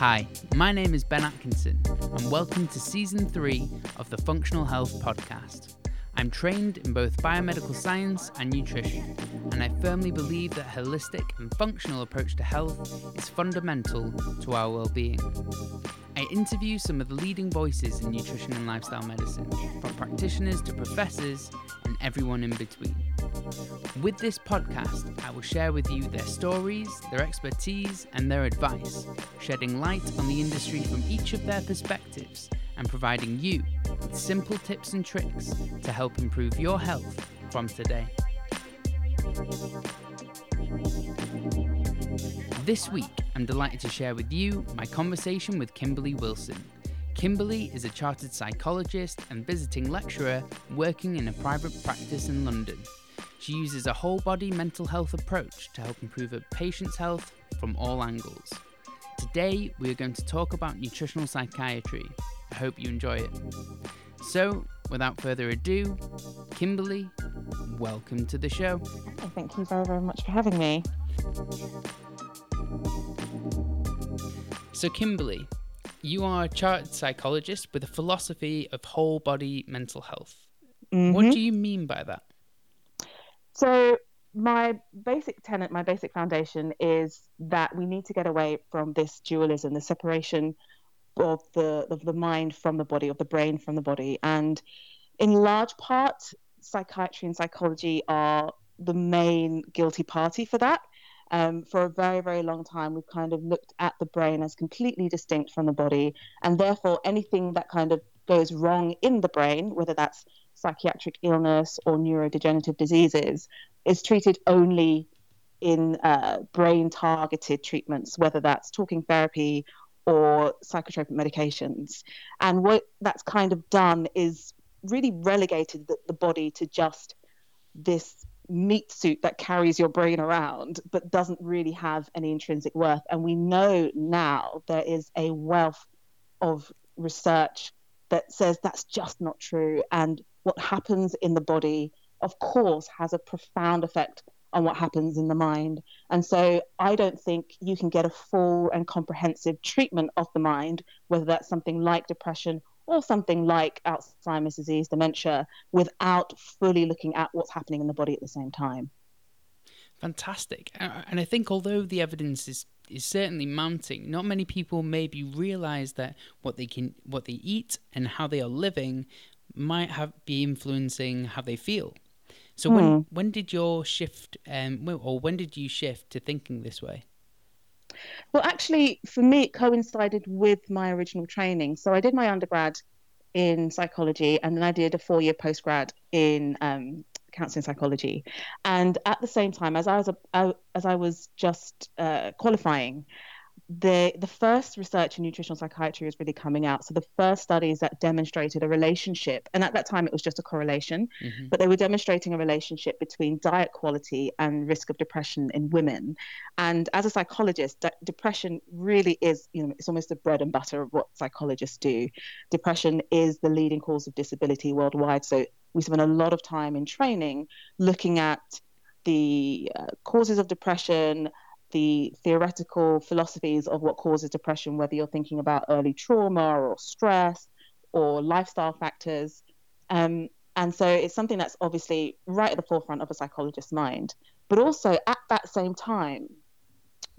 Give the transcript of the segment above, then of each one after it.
Hi, my name is Ben Atkinson, and welcome to season three of the Functional Health Podcast. I'm trained in both biomedical science and nutrition, and I firmly believe that a holistic and functional approach to health is fundamental to our well-being. I interview some of the leading voices in nutrition and lifestyle medicine, from practitioners to professors everyone in between. With this podcast, I will share with you their stories, their expertise, and their advice, shedding light on the industry from each of their perspectives and providing you with simple tips and tricks to help improve your health from today. This week, I'm delighted to share with you my conversation with Kimberley Wilson. Kimberley is a chartered psychologist and visiting lecturer working in a private practice in London. She uses a whole body mental health approach to help improve a patient's health from all angles. Today, we are going to talk about nutritional psychiatry. I hope you enjoy it. So, without further ado, Kimberley, welcome to the show. Oh, thank you very, very much for having me. So, Kimberley, you are a chartered psychologist with a philosophy of whole body mental health. Mm-hmm. What do you mean by that? So, my basic tenet, my basic foundation is that we need to get away from this dualism, the separation of the of the mind from the body, of the brain from the body, and in large part, psychiatry and psychology are the main guilty party for that. Um, for a very, very long time, we've kind of looked at the brain as completely distinct from the body, and therefore anything that kind of goes wrong in the brain, whether that's psychiatric illness or neurodegenerative diseases, is treated only in uh, brain targeted treatments, whether that's talking therapy or psychotropic medications. And what that's kind of done is really relegated the, the body to just this meat suit that carries your brain around but doesn't really have any intrinsic worth. And we know now there is a wealth of research that says that's just not true. And what happens in the body, of course, has a profound effect on what happens in the mind. And so I don't think you can get a full and comprehensive treatment of the mind, whether that's something like depression or something like Alzheimer's disease, dementia, without fully looking at what's happening in the body at the same time. Fantastic. And I think although the evidence is is certainly mounting, not many people maybe realize that what they can what they eat and how they are living might have be influencing how they feel. So when Hmm. when did your shift um or when did you shift to thinking this way? Well, actually, for me, it coincided with my original training. So I did my undergrad in psychology, and then I did a four-year postgrad in um, counselling psychology. And at the same time, as I was a, as I was just uh, qualifying, the the first research in nutritional psychiatry was really coming out. So the first studies that demonstrated a relationship, and at that time it was just a correlation, hmm but they were demonstrating a relationship between diet quality and risk of depression in women. And as a psychologist, de- depression really is, you know, it's almost the bread and butter of what psychologists do. Depression is the leading cause of disability worldwide. So we spend a lot of time in training looking at the uh, causes of depression, the theoretical philosophies of what causes depression, whether you're thinking about early trauma or stress or lifestyle factors. Um, and so it's something that's obviously right at the forefront of a psychologist's mind. But also at that same time,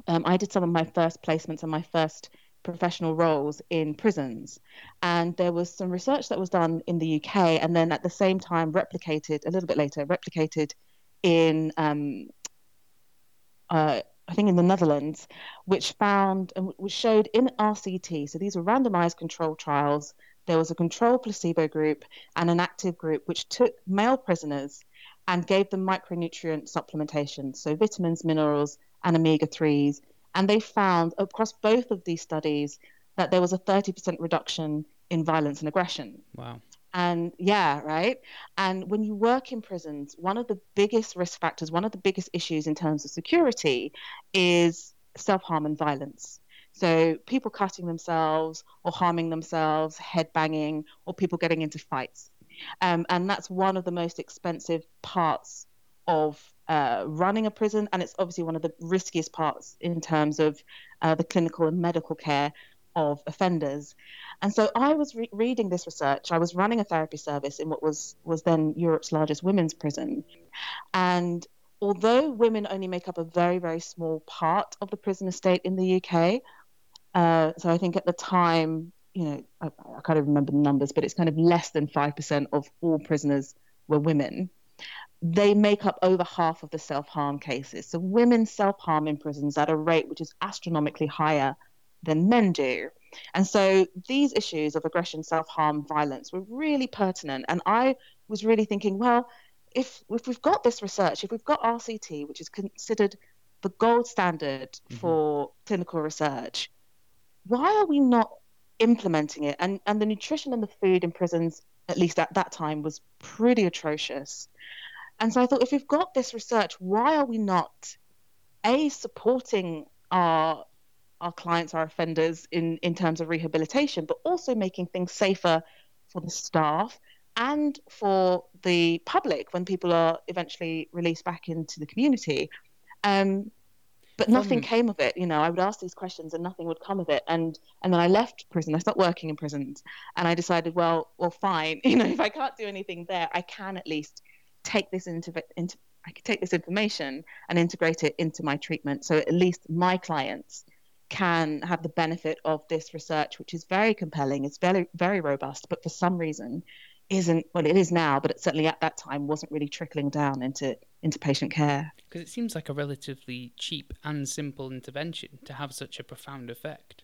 um, I did some of my first placements and my first professional roles in prisons. And there was some research that was done in the UK and then at the same time replicated a little bit later, replicated in, um, uh, I think in the Netherlands, which found and which showed in RCT, so these were randomized control trials there was a control placebo group and an active group which took male prisoners and gave them micronutrient supplementation, so vitamins, minerals, and omega 3s. And they found across both of these studies that there was a 30% reduction in violence and aggression. Wow. And yeah, right. And when you work in prisons, one of the biggest risk factors, one of the biggest issues in terms of security is self harm and violence. So people cutting themselves or harming themselves, head banging, or people getting into fights. Um, and that's one of the most expensive parts of uh, running a prison, and it's obviously one of the riskiest parts in terms of uh, the clinical and medical care. Of offenders. And so I was re- reading this research. I was running a therapy service in what was was then Europe's largest women's prison, and although women only make up a very very small part of the prison estate in the UK, uh, so I think at the time, you know, I, I can't even remember the numbers, but it's kind of less than five percent of all prisoners were women. They make up over half of the self harm cases. So women self harm in prisons at a rate which is astronomically higher than men do. And so these issues of aggression, self harm, violence were really pertinent. And I was really thinking, well, if, if we've got this research, if we've got RCT, which is considered the gold standard mm-hmm. for clinical research, why are we not implementing it? And, and the nutrition and the food in prisons, at least at that time, was pretty atrocious. And so I thought, if we've got this research, why are we not, A, supporting our our clients, our offenders in, in terms of rehabilitation, but also making things safer for the staff and for the public when people are eventually released back into the community. Um, but nothing um, came of it. You know, I would ask these questions and nothing would come of it. And and then I left prison. I stopped working in prisons, and I decided, well, well, fine. You know, if I can't do anything there, I can at least take this into into I can take this information and integrate it into my treatment. So at least my clients can have the benefit of this research, which is very compelling. It's very, very robust, but for some reason isn't well it is now but it certainly at that time wasn't really trickling down into into patient care because it seems like a relatively cheap and simple intervention to have such a profound effect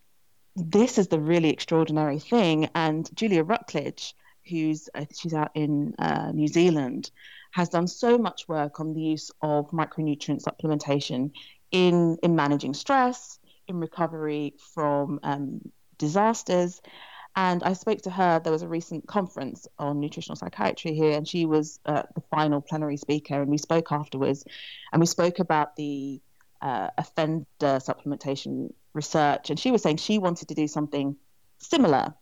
this is the really extraordinary thing and Julia Rucklidge who's uh, she's out in uh, new zealand has done so much work on the use of micronutrient supplementation in in managing stress in recovery from um, disasters. And I spoke to her. There was a recent conference on nutritional psychiatry here, and she was uh, the final plenary speaker. And we spoke afterwards, and we spoke about the uh, offender supplementation research. And she was saying she wanted to do something similar.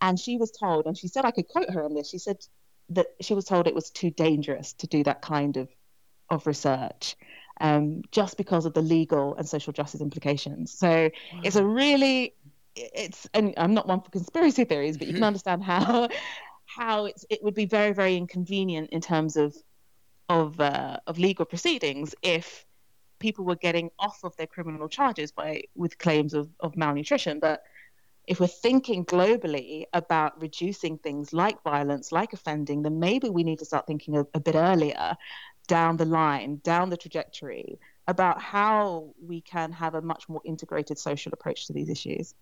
And she was told, and she said I could quote her on this. She said that she was told it was too dangerous to do that kind of of research um, just because of the legal and social justice implications. So wow. it's a really, it's, and I'm not one for conspiracy theories, but you can understand how how it's it would be very very inconvenient in terms of of uh, of legal proceedings if people were getting off of their criminal charges by with claims of, of malnutrition but if we're thinking globally about reducing things like violence like offending then maybe we need to start thinking a, a bit earlier down the line, down the trajectory, about how we can have a much more integrated social approach to these issues.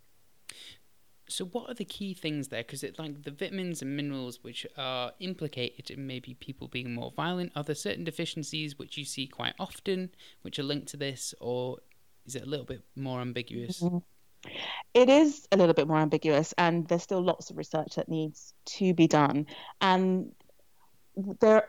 So, what are the key things there? Because it's like the vitamins and minerals which are implicated in maybe people being more violent. Are there certain deficiencies which you see quite often, which are linked to this, or is it a little bit more ambiguous? Mm-hmm. It is a little bit more ambiguous, and there's still lots of research that needs to be done. And there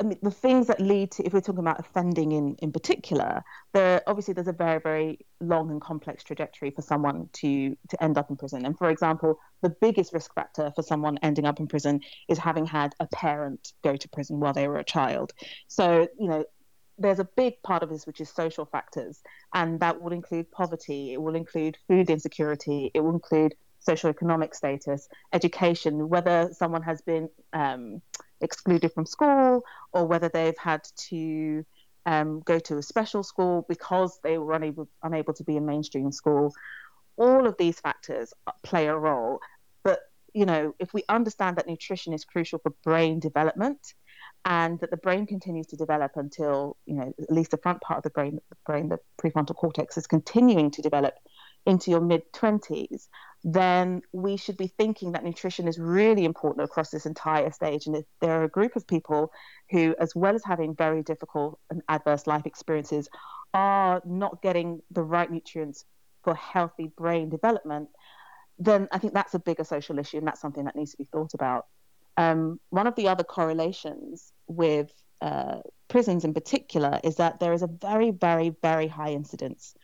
I mean, the things that lead to, if we're talking about offending in, in particular, there obviously there's a very, very long and complex trajectory for someone to to end up in prison. And for example, the biggest risk factor for someone ending up in prison is having had a parent go to prison while they were a child. So, you know, there's a big part of this which is social factors, and that will include poverty, it will include food insecurity, it will include socioeconomic status, education, whether someone has been um, excluded from school or whether they've had to um, go to a special school because they were unable unable to be in mainstream school. All of these factors play a role, but you know if we understand that nutrition is crucial for brain development and that the brain continues to develop until you know at least the front part of the brain the brain the prefrontal cortex is continuing to develop into your mid 20s then we should be thinking that nutrition is really important across this entire stage. And if there are a group of people who, as well as having very difficult and adverse life experiences, are not getting the right nutrients for healthy brain development, then I think that's a bigger social issue, and that's something that needs to be thought about. Um, one of the other correlations with uh, prisons in particular is that there is a very, very, very high incidence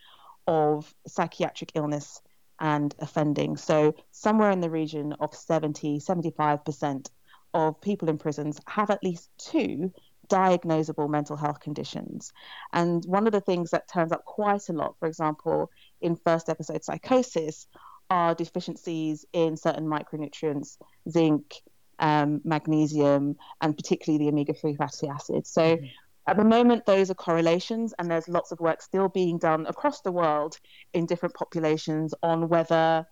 of psychiatric illness and offending. So, somewhere in the region of 70, 75% of people in prisons have at least two diagnosable mental health conditions. And one of the things that turns up quite a lot, for example, in first episode psychosis, are deficiencies in certain micronutrients, zinc, um, magnesium, and particularly the omega 3 fatty acids. So mm-hmm. At the moment, those are correlations, and there's lots of work still being done across the world in different populations on whether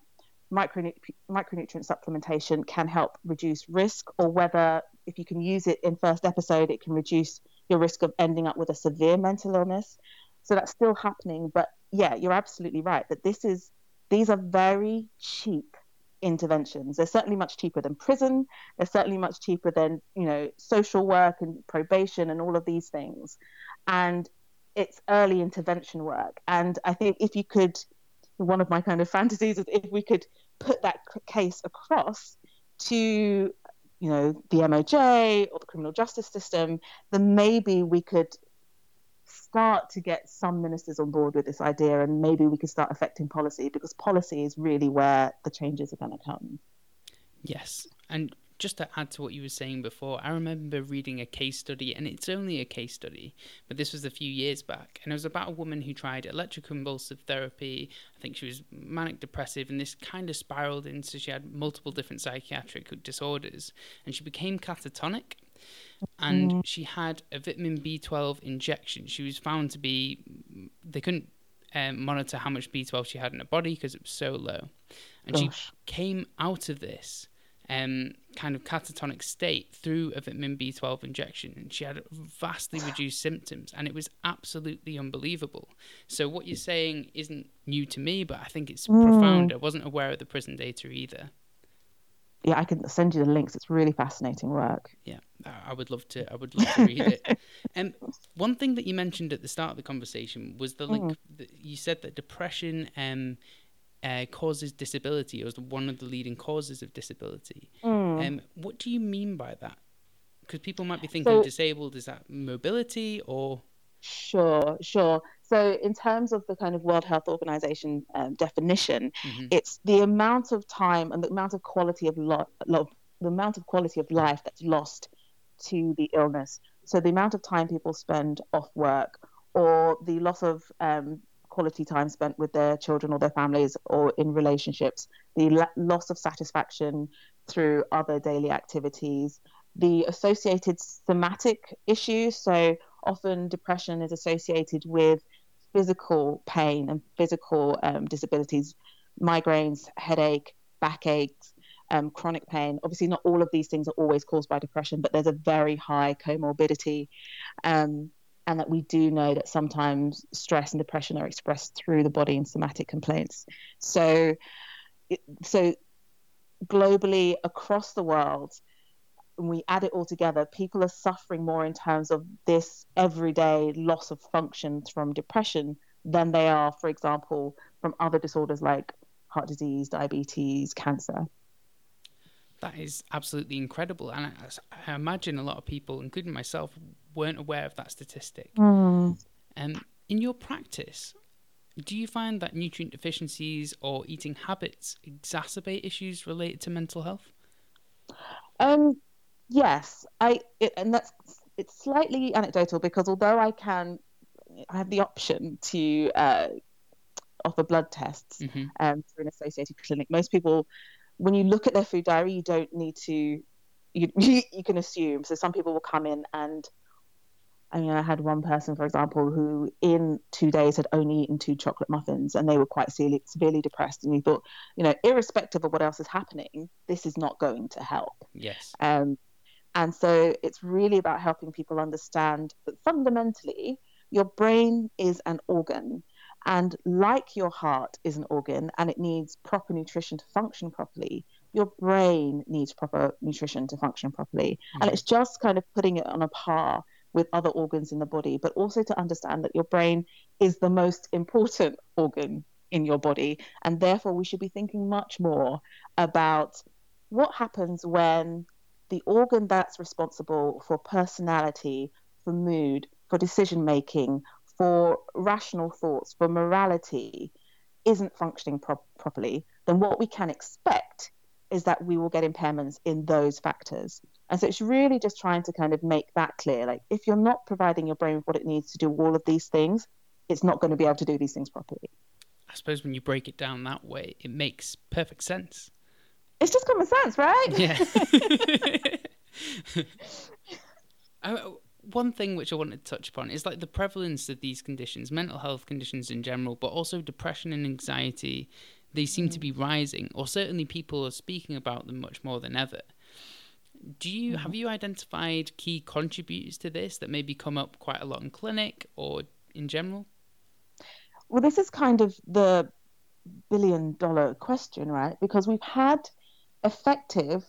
micronut- micronutrient supplementation can help reduce risk, or whether if you can use it in first episode, it can reduce your risk of ending up with a severe mental illness. So that's still happening. But yeah, you're absolutely right that this is these are very cheap interventions. They're certainly much cheaper than prison. They're certainly much cheaper than, you know, social work and probation and all of these things. And it's early intervention work. And I think if you could, one of my kind of fantasies is if we could put that case across to, you know, the MOJ or the criminal justice system, then maybe we could start to get some ministers on board with this idea and maybe we could start affecting policy because policy is really where the changes are going to come. Yes. And just to add to what you were saying before, I remember reading a case study, and it's only a case study, but this was a few years back, and it was about a woman who tried electroconvulsive therapy. I think she was manic depressive, and this kind of spiraled into she had multiple different psychiatric disorders, and she became catatonic and mm. she had a vitamin B12 injection. She was found to be, they couldn't um, monitor how much B12 she had in her body because it was so low. And Gosh. she came out of this um, kind of catatonic state through a vitamin B12 injection. And she had vastly reduced symptoms, and it was absolutely unbelievable. So, what you're saying isn't new to me, but I think it's mm. profound. I wasn't aware of the prison data either yeah, I can send you the links. It's really fascinating work. Yeah, I would love to. I would love to read it. And um, one thing that you mentioned at the start of the conversation was the link. Mm. you said that depression um, uh, causes disability, or is one of the leading causes of disability. Mm. Um, what do you mean by that? Because people might be thinking so, disabled is that mobility or Sure, sure. So, in terms of the kind of World Health Organization um, definition, mm-hmm. it's the amount of time and the amount of quality of lo- lo- the amount of quality of life that's lost to the illness. So, the amount of time people spend off work, or the loss of um, quality time spent with their children or their families, or in relationships, the la- loss of satisfaction through other daily activities, the associated somatic issues. So often depression is associated with physical pain and physical um, disabilities, migraines, headache, backaches, um, chronic pain. Obviously, not all of these things are always caused by depression, but there's a very high comorbidity. Um, and that we do know that sometimes stress and depression are expressed through the body in somatic complaints. So, so globally across the world, when we add it all together, people are suffering more in terms of this everyday loss of functions from depression than they are, for example, from other disorders like heart disease, diabetes, cancer. That is absolutely incredible. And I, I imagine a lot of people, including myself, weren't aware of that statistic. Mm. Um, in your practice, do you find that nutrient deficiencies or eating habits exacerbate issues related to mental health? Um, yes, I it, and that's it's slightly anecdotal because although I can, I have the option to uh, offer blood tests mm-hmm. um, through an associated clinic. Most people, when you look at their food diary, you don't need to. You, you can assume. So some people will come in and I mean, I had one person, for example, who in two days had only eaten two chocolate muffins and they were quite severely, severely depressed. And we thought, you know, irrespective of what else is happening, this is not going to help. Yes. Um, and so it's really about helping people understand that fundamentally, your brain is an organ. And like your heart is an organ and it needs proper nutrition to function properly, your brain needs proper nutrition to function properly. Mm-hmm. And it's just kind of putting it on a par with other organs in the body, but also to understand that your brain is the most important organ in your body. And therefore, we should be thinking much more about what happens when the organ that's responsible for personality, for mood, for decision making, for rational thoughts, for morality, isn't functioning pro- properly, then what we can expect is that we will get impairments in those factors. And so it's really just trying to kind of make that clear. Like, if you're not providing your brain with what it needs to do all of these things, it's not going to be able to do these things properly. I suppose when you break it down that way, it makes perfect sense. It's just common sense, right? Yeah. I, uh, one thing which I wanted to touch upon is like the prevalence of these conditions, mental health conditions in general, but also depression and anxiety. They seem to mm. be rising, or certainly people are speaking about them much more than ever. Do you mm. have you identified key contributors to this that maybe come up quite a lot in clinic or in general? Well, this is kind of the billion dollar question, right? Because we've had effective,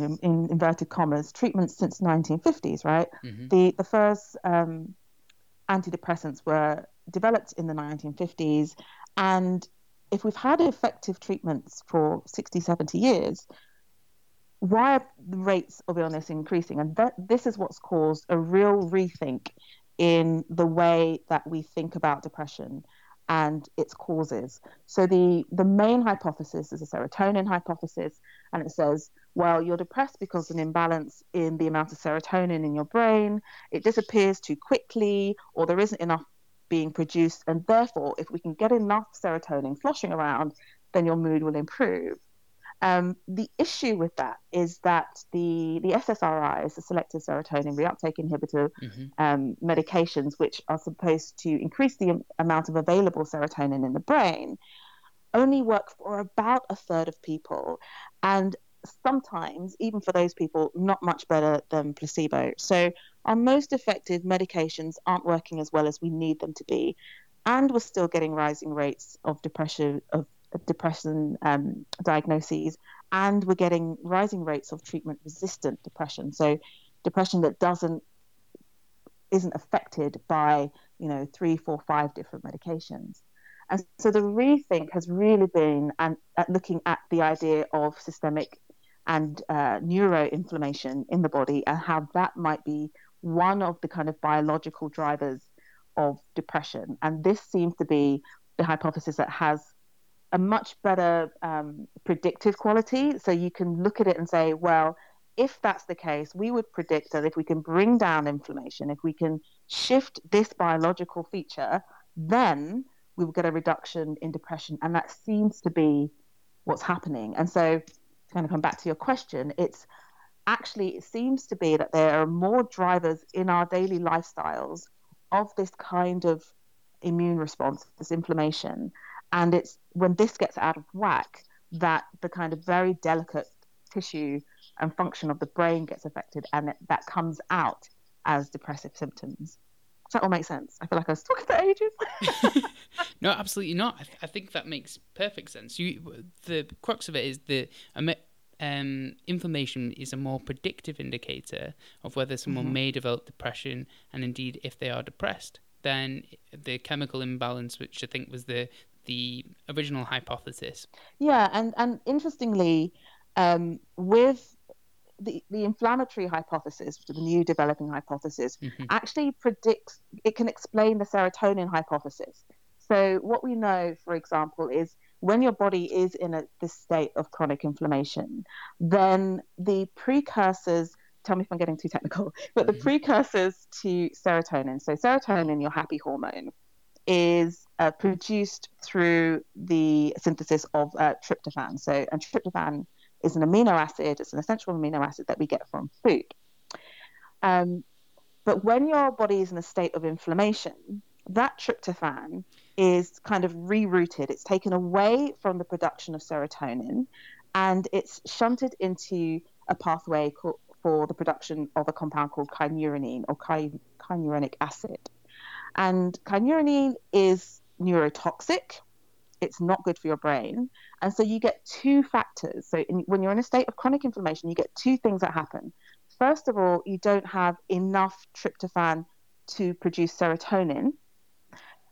know, in inverted commas, treatments since 1950s, right? Mm-hmm. The the first um, antidepressants were developed in the 1950s, and if we've had effective treatments for 60, 70 years, why are the rates of illness increasing? And that, this is what's caused a real rethink in the way that we think about depression and its causes. So the the main hypothesis is a serotonin hypothesis, and it says, well, you're depressed because of an imbalance in the amount of serotonin in your brain. It disappears too quickly, or there isn't enough being produced, and therefore, if we can get enough serotonin sloshing around, then your mood will improve. Um, the issue with that is that the, the SSRIs, the selective serotonin reuptake inhibitor mm-hmm. um, medications, which are supposed to increase the amount of available serotonin in the brain, only work for about a third of people. And sometimes, even for those people, not much better than placebo. So, our most effective medications aren't working as well as we need them to be. And we're still getting rising rates of depression, of depression um, diagnoses, and we're getting rising rates of treatment resistant depression. So, depression that doesn't isn't affected by you know three, four, five different medications. And so the rethink has really been and at looking at the idea of systemic and uh, neuroinflammation in the body and how that might be one of the kind of biological drivers of depression. And this seems to be the hypothesis that has a much better um, predictive quality. So you can look at it and say, well, if that's the case, we would predict that if we can bring down inflammation, if we can shift this biological feature, then we will get a reduction in depression. And that seems to be what's happening. And so, to kind of come back to your question, it's actually, it seems to be that there are more drivers in our daily lifestyles of this kind of immune response, this inflammation, and it's when this gets out of whack that the kind of very delicate tissue and function of the brain gets affected, and it, that comes out as depressive symptoms. Does that all make sense? I feel like I was talking for ages. no, absolutely not. I, th- I, think that makes perfect sense. You, the crux of it is the um, inflammation is a more predictive indicator of whether someone mm-hmm. may develop depression, and indeed, if they are depressed, then the chemical imbalance, which I think was the the original hypothesis. Yeah, and and interestingly, um, with the, the inflammatory hypothesis, the new developing hypothesis, mm-hmm. actually predicts it can explain the serotonin hypothesis. So what we know, for example, is when your body is in a, this state of chronic inflammation, then the precursors tell me if I'm getting too technical, but the mm-hmm. precursors to serotonin, so serotonin, your happy hormone, is uh, produced through the synthesis of uh, tryptophan. So, and tryptophan is an amino acid, it's an essential amino acid that we get from food. Um, but when your body is in a state of inflammation, that tryptophan is kind of rerouted. It's taken away from the production of serotonin and it's shunted into a pathway called, for the production of a compound called kynurenine or ky- acid. And kynurenine is neurotoxic. It's not good for your brain. And so you get two factors. So in, when you're in a state of chronic inflammation, you get two things that happen. First of all, you don't have enough tryptophan to produce serotonin.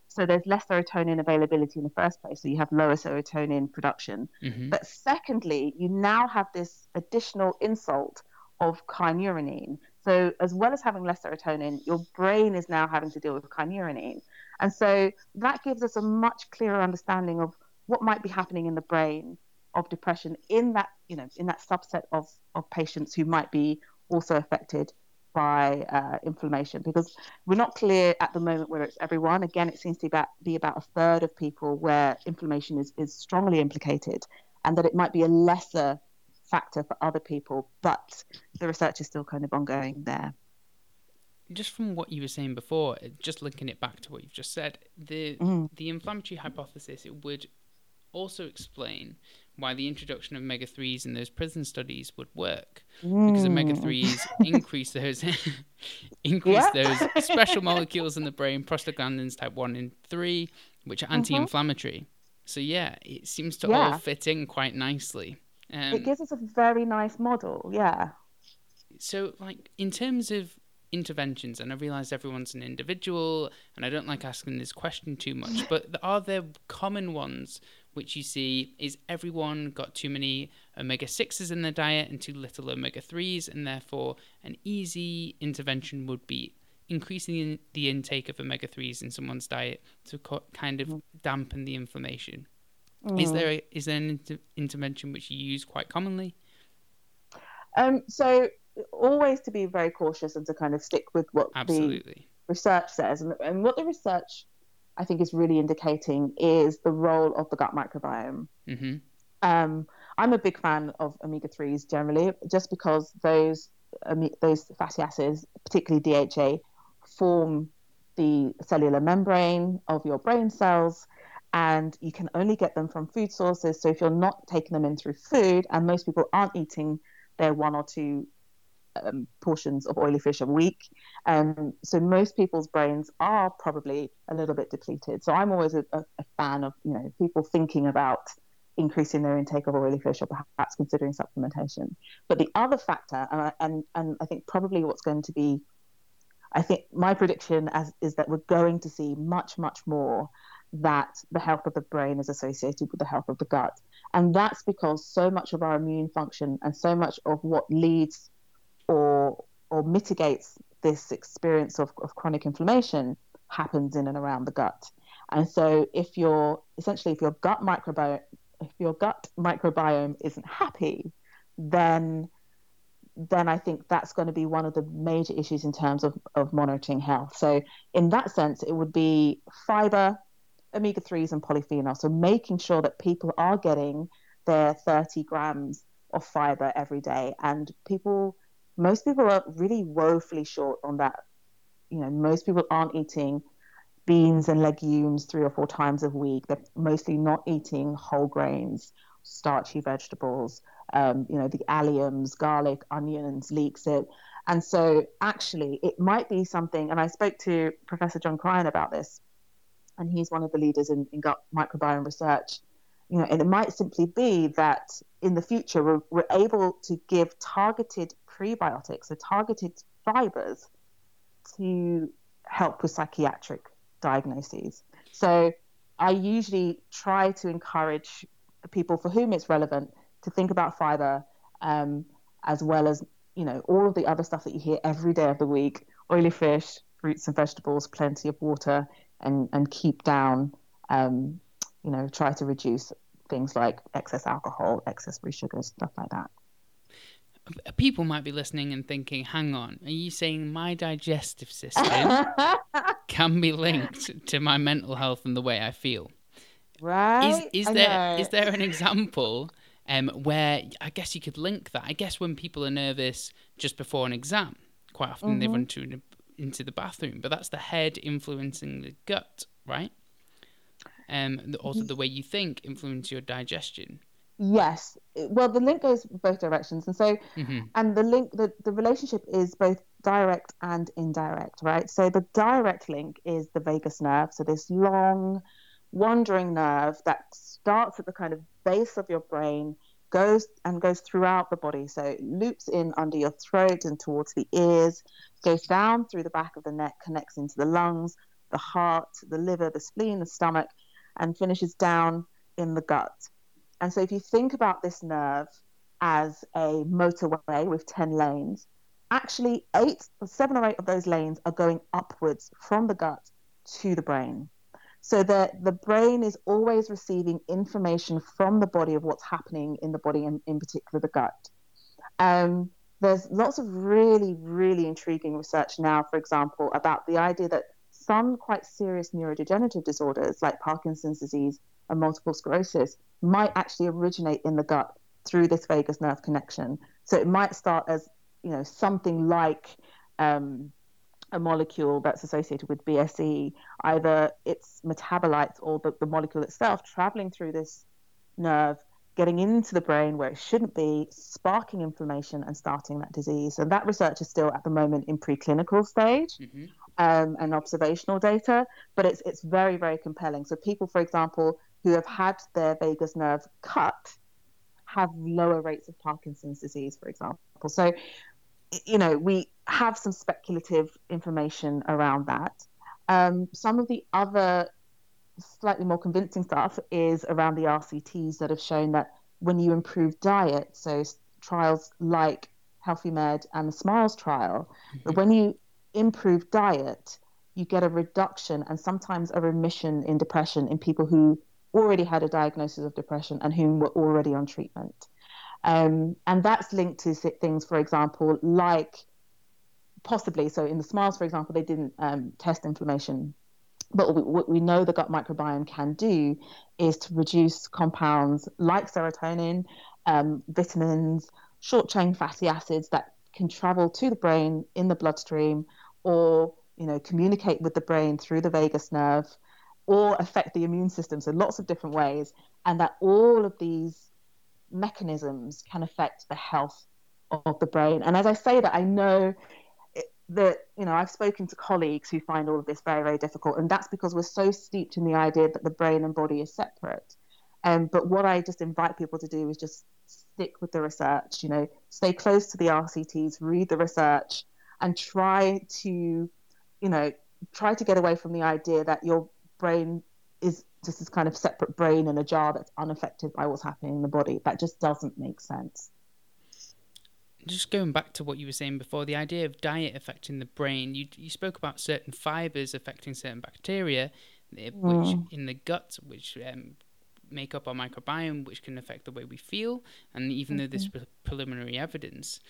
So there's less serotonin availability in the first place. So you have lower serotonin production. Mm-hmm. But secondly, you now have this additional insult of kynurenine. So, as well as having less serotonin, your brain is now having to deal with kynurenine. And so that gives us a much clearer understanding of what might be happening in the brain of depression in that, you know, in that subset of, of patients who might be also affected by uh, inflammation because we're not clear at the moment where it's everyone. Again, it seems to be about, be about a third of people where inflammation is, is strongly implicated, and that it might be a lesser factor for other people, but the research is still kind of ongoing there. Just from what you were saying before, just linking it back to what you've just said, the mm. the inflammatory hypothesis it would also explain why the introduction of omega 3s in those prison studies would work mm. because omega 3s increase those increase yeah. those special molecules in the brain prostaglandins type 1 and 3 which are mm-hmm. anti-inflammatory so yeah it seems to yeah. all fit in quite nicely um, it gives us a very nice model yeah so like in terms of interventions and i realize everyone's an individual and i don't like asking this question too much but are there common ones which you see is everyone got too many omega 6s in their diet and too little omega 3s, and therefore an easy intervention would be increasing the intake of omega 3s in someone's diet to co- kind of mm. dampen the inflammation. Mm. Is there a, is there an inter- intervention which you use quite commonly? Um, so always to be very cautious and to kind of stick with what Absolutely. the research says, and, and what the research I think is really indicating is the role of the gut microbiome. Mm-hmm. Um, I'm a big fan of omega threes generally, just because those um, those fatty acids, particularly DHA, form the cellular membrane of your brain cells, and you can only get them from food sources. So if you're not taking them in through food, and most people aren't eating their one or two um, portions of oily fish a week. Um, so most people's brains are probably a little bit depleted. So I'm always a, a, fan of you know people thinking about increasing their intake of oily fish or perhaps considering supplementation. But the other factor, and and, and I think probably what's going to be, I think my prediction as, is that we're going to see much, much more that the health of the brain is associated with the health of the gut. And that's because so much of our immune function and so much of what leads or or mitigates this experience of, of chronic inflammation happens in and around the gut. And so if your essentially if your gut microbiome if your gut microbiome isn't happy, then then I think that's going to be one of the major issues in terms of, of monitoring health. So in that sense, it would be fiber, omega 3s and polyphenols. So making sure that people are getting their 30 grams of fiber every day. And people most people are really woefully short on that. You know, most people aren't eating beans and legumes three or four times a week. They're mostly not eating whole grains, starchy vegetables, um, you know, the alliums, garlic, onions, leeks it. And so actually it might be something, and I spoke to Professor John Cryan about this, and he's one of the leaders in, in gut microbiome research. You know, and it might simply be that in the future we're, we're able to give targeted prebiotics, so targeted fibers, to help with psychiatric diagnoses. So I usually try to encourage people for whom it's relevant to think about fiber um, as well as you know all of the other stuff that you hear every day of the week oily fish fruits and vegetables plenty of water and and keep down um, you know try to reduce things like excess alcohol excess free sugars stuff like that people might be listening and thinking, hang on, are you saying my digestive system can be linked to my mental health and the way I feel? Right. Is, is there is there an example um, where I guess you could link that? I guess when people are nervous just before an exam, quite often mm-hmm. they run to into the bathroom, but that's the head influencing the gut, right? Um, also the way you think influence your digestion. Yes. Well, the link goes both directions, and so, mm-hmm. and the link, the the relationship is both direct and indirect, right? So the direct link is the vagus nerve, so this long, wandering nerve that starts at the kind of base of your brain, goes and goes throughout the body. So it loops in under your throat and towards the ears, goes down through the back of the neck, connects into the lungs, the heart, the liver, the spleen, the stomach, and finishes down in the gut. And so if you think about this nerve as a motorway with 10 lanes, actually eight or seven or eight of those lanes are going upwards from the gut to the brain. So that the brain is always receiving information from the body of what's happening in the body, and in particular the gut. Um, there's lots of really, really intriguing research now, for example, about the idea that some quite serious neurodegenerative disorders like Parkinson's disease and multiple sclerosis might actually originate in the gut through this vagus nerve connection. So it might start as you know something like um, a molecule that's associated with BSE, either its metabolites or the, the molecule itself traveling through this nerve, getting into the brain where it shouldn't be, sparking inflammation and starting that disease. And that research is still at the moment in preclinical stage. Mm-hmm. Um, and observational data, but it's it's very very compelling. So people, for example, who have had their vagus nerve cut, have lower rates of Parkinson's disease, for example. So you know, we have some speculative information around that. Um, some of the other slightly more convincing stuff is around the RCTs that have shown that when you improve diet, so trials like HELFIMED and the Smiles trial, mm-hmm. when you improve diet, you get a reduction and sometimes a remission in depression in people who already had a diagnosis of depression and whom were already on treatment. Um, and that's linked to things, for example, like possibly, so in the smiles, for example, they didn't um, test inflammation. But what we know the gut microbiome can do is to reduce compounds like serotonin, um, vitamins, short chain fatty acids that can travel to the brain in the bloodstream or you know communicate with the brain through the vagus nerve or affect the immune system so lots of different ways and that all of these mechanisms can affect the health of the brain. And as I say that, I know that you know I've spoken to colleagues who find all of this very very difficult, and that's because we're so steeped in the idea that the brain and body is separate. Um, but what I just invite people to do is just stick with the research. You know, stay close to the RCTs, read the research, and try to, you know, try to get away from the idea that your brain is just this kind of separate brain in a jar that's unaffected by what's happening in the body. That just doesn't make sense. Just going back to what you were saying before, the idea of diet affecting the brain, you you spoke about certain fibers affecting certain bacteria, eh, which mm. in the gut, which um, make up our microbiome, which can affect the way we feel. And even mm-hmm. though there's preliminary evidence,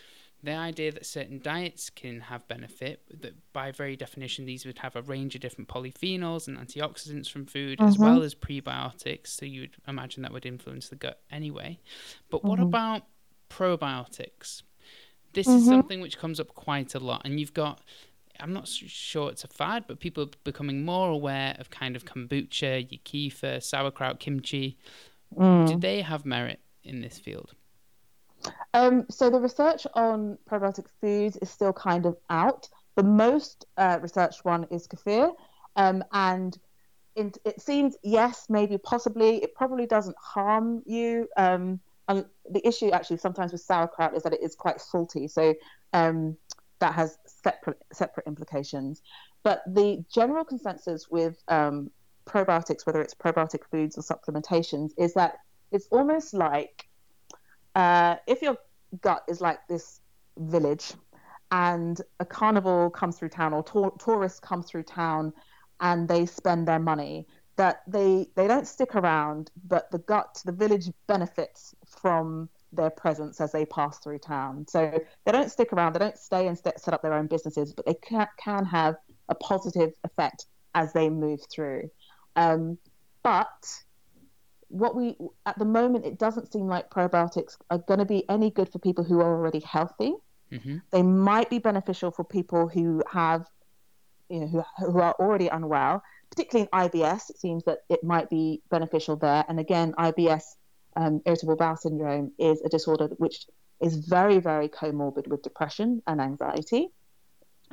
the idea that certain diets can have benefit, that by very definition, these would have a range of different polyphenols and antioxidants from food, mm-hmm. as well as prebiotics. So you would imagine that would influence the gut anyway. But mm-hmm. what about probiotics? This mm-hmm. is something which comes up quite a lot, and you've got. I'm not sure it's a fad, but people are becoming more aware of kind of kombucha, kefir, sauerkraut, kimchi. Mm. Do they have merit in this field? Um, so the research on probiotic foods is still kind of out. The most uh, researched one is kefir, um, and it, it, seems yes, maybe possibly it probably doesn't harm you. Um, and the issue actually sometimes with sauerkraut is that it is quite salty, so um, that has separate separate implications. But the general consensus with um, probiotics, whether it's probiotic foods or supplementations, is that it's almost like uh, if your gut is like this village and a carnival comes through town or to- tourists come through town and they spend their money that they they don't stick around but the gut the village benefits from their presence as they pass through town. So they don't stick around they don't stay and set up their own businesses but they can, can have a positive effect as they move through. Um, but what we at the moment it doesn't seem like probiotics are going to be any good for people who are already healthy. Mm-hmm. they might be beneficial for people who have you know who, who are already unwell particularly in ibs it seems that it might be beneficial there. And again ibs um, irritable bowel syndrome is a disorder which is very very comorbid with depression and anxiety.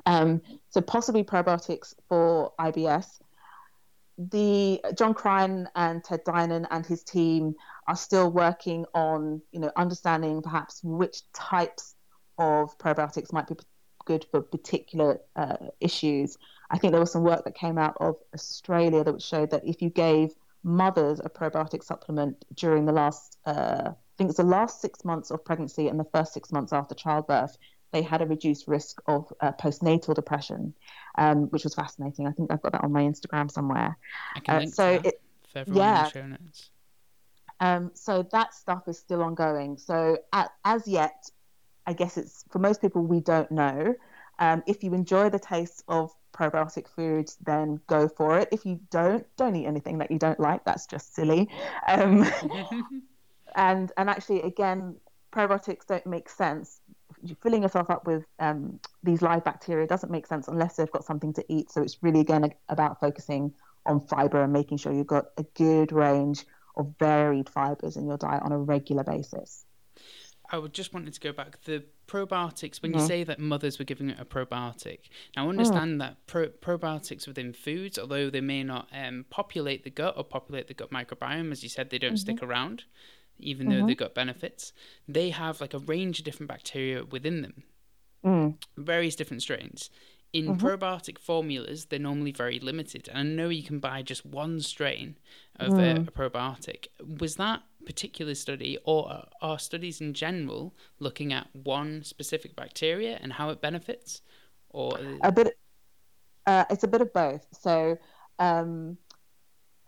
Um, so possibly probiotics for ibs the John Cryan and Ted Dinan and his team are still working on, you know, understanding perhaps which types of probiotics might be good for particular uh, issues. I think there was some work that came out of Australia that showed that if you gave mothers a probiotic supplement during the last, uh, I think it's the last six months of pregnancy and the first six months after childbirth, they had a reduced risk of uh, postnatal depression, um, which was fascinating. I think I've got that on my Instagram somewhere. I can uh, so it, yeah. Um, so that stuff is still ongoing. So at, as yet, I guess it's for most people we don't know. Um, if you enjoy the taste of probiotic foods, then go for it. If you don't, don't eat anything that you don't like. That's just silly. Um, and and actually, again, probiotics don't make sense. Filling yourself up with um, these live bacteria doesn't make sense unless they've got something to eat. So it's really again about focusing on fiber and making sure you've got a good range of varied fibers in your diet on a regular basis. I would just wanted to go back the probiotics. When you mm. say that mothers were giving it a probiotic, now I understand that pro- probiotics within foods, although they may not um, populate the gut or populate the gut microbiome, as you said, they don't mm-hmm. stick around, even mm-hmm. though they've got benefits. They have like a range of different bacteria within them, mm. various different strains. In mm-hmm. probiotic formulas, they're normally very limited. And I know you can buy just one strain of mm. a, a, probiotic. Was that particular study, or are studies in general looking at one specific bacteria and how it benefits? Or a bit, uh, it's a bit of both. So, um,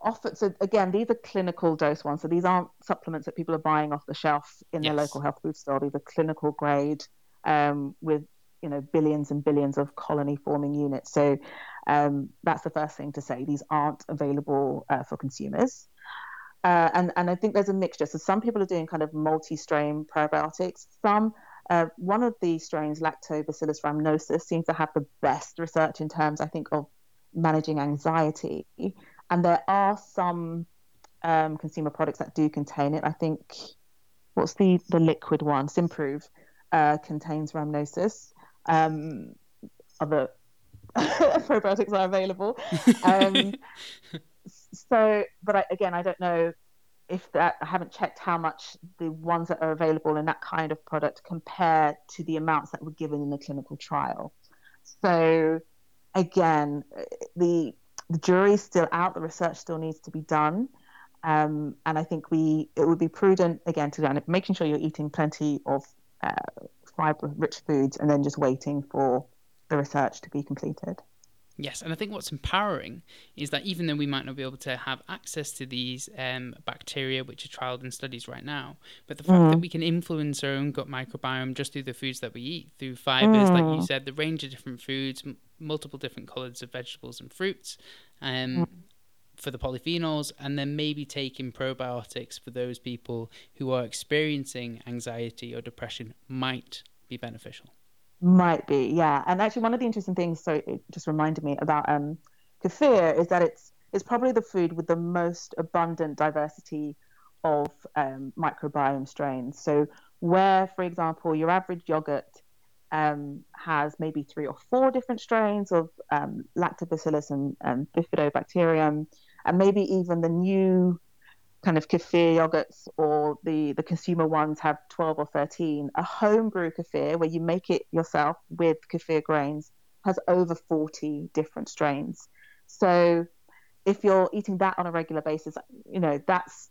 often, so again, these are clinical dose ones. So these aren't supplements that people are buying off the shelf in yes. their local health food store. These are clinical grade um, with you know billions and billions of colony forming units. So um, that's the first thing to say. These aren't available uh, for consumers. Uh, and and I think there's a mixture. So some people are doing kind of multi-strain probiotics. Some uh, one of the strains, Lactobacillus rhamnosus, seems to have the best research in terms, I think, of managing anxiety. And there are some um, consumer products that do contain it. I think what's the the liquid one? Symprove uh, contains rhamnosus um, other probiotics are available. Um, so, but I, again, I don't know if that I haven't checked how much the ones that are available in that kind of product compare to the amounts that were given in the clinical trial. So, again, the the jury's still out. The research still needs to be done. Um, and I think we it would be prudent again to do making sure you're eating plenty of uh, fiber rich foods and then just waiting for the research to be completed. Yes, and I think what's empowering is that even though we might not be able to have access to these um, bacteria, which are trialed in studies right now, but the fact mm. that we can influence our own gut microbiome just through the foods that we eat, through fibers, mm. like you said, the range of different foods, m- multiple different colors of vegetables and fruits, um, mm. for the polyphenols, and then maybe taking probiotics for those people who are experiencing anxiety or depression might be beneficial. Might be, yeah. And actually, one of the interesting things, so it just reminded me about um, kefir, is that it's it's probably the food with the most abundant diversity of um, microbiome strains. So, where, for example, your average yogurt um, has maybe three or four different strains of um, lactobacillus and, and bifidobacterium, and maybe even the new kind of kefir yogurts or the the consumer ones have 12 or 13 a homebrew kefir where you make it yourself with kefir grains has over 40 different strains. So if you're eating that on a regular basis you know that's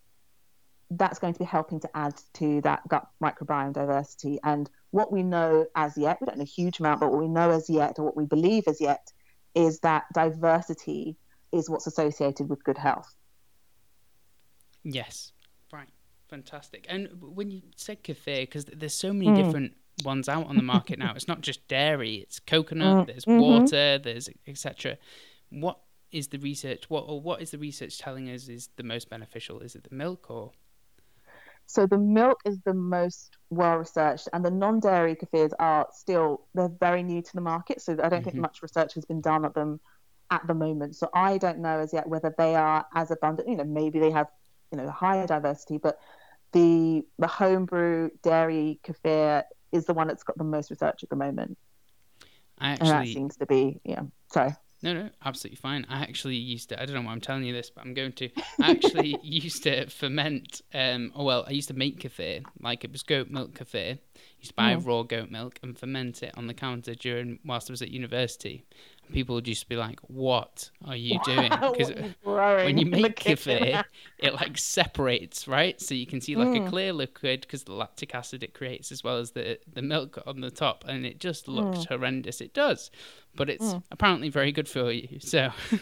that's going to be helping to add to that gut microbiome diversity. And what we know as yet we don't know a huge amount but what we know as yet or what we believe as yet is that diversity is what's associated with good health Yes. Right. Fantastic. And when you said kefir, because there's so many mm. different ones out on the market now. It's not just dairy. It's coconut. Mm. There's mm-hmm. water. There's etc. What is the research? What or what is the research telling us is the most beneficial? Is it the milk or? So the milk is the most well researched, and the non-dairy kefirs are still they're very new to the market. So I don't mm-hmm. think much research has been done at them at the moment. So I don't know as yet whether they are as abundant. You know, maybe they have you know higher diversity, but the the homebrew dairy kefir is the one that's got the most research at the moment. I actually and that seems to be yeah. Sorry. No, no, absolutely fine. I actually used to. I don't know why I'm telling you this, but I'm going to. I actually used to ferment. Um, oh well, I used to make kefir, like it was goat milk kefir. Used to buy raw goat milk and ferment it on the counter during whilst I was at university people would just be like, "What are you doing?" Because when you make kefir, it like separates, right? So you can see like mm. a clear liquid because the lactic acid it creates, as well as the the milk on the top, and it just looks mm. horrendous. It does, but it's mm. apparently very good for you. So.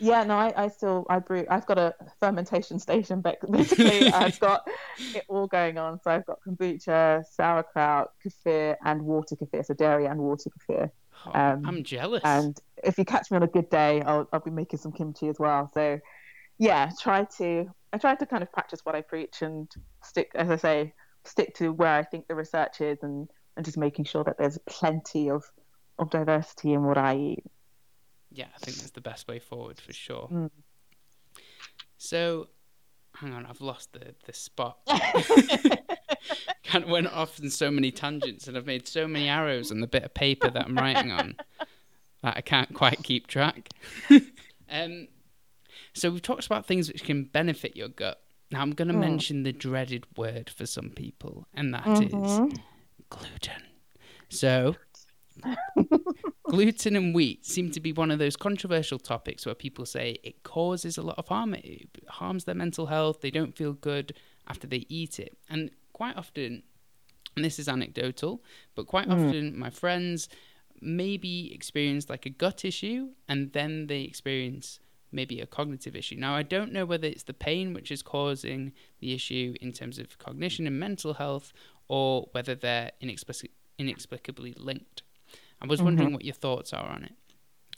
Yeah, no, I, I still I brew. I've got a fermentation station, but basically. I've got it all going on. So I've got kombucha, sauerkraut, kefir, and water kefir. So dairy and water kefir. Oh, um, I'm jealous. And if you catch me on a good day, I'll I'll be making some kimchi as well. So yeah, try to I try to kind of practice what I preach and stick, as I say, stick to where I think the research is, and and just making sure that there's plenty of of diversity in what I eat. Yeah, I think that's the best way forward for sure. Mm. So, hang on, I've lost the the spot. kind of went off in so many tangents, and I've made so many arrows on the bit of paper that I'm writing on that I can't quite keep track. um, so we've talked about things which can benefit your gut. Now I'm going to mm. mention the dreaded word for some people, and that mm-hmm. is gluten. So gluten and wheat seem to be one of those controversial topics where people say it causes a lot of harm. It harms their mental health. They don't feel good after they eat it. And quite often, and this is anecdotal, but quite mm. often my friends maybe experience like a gut issue and then they experience maybe a cognitive issue. Now, I don't know whether it's the pain which is causing the issue in terms of cognition and mental health or whether they're inexplic- inexplicably linked. I was wondering mm-hmm. what your thoughts are on it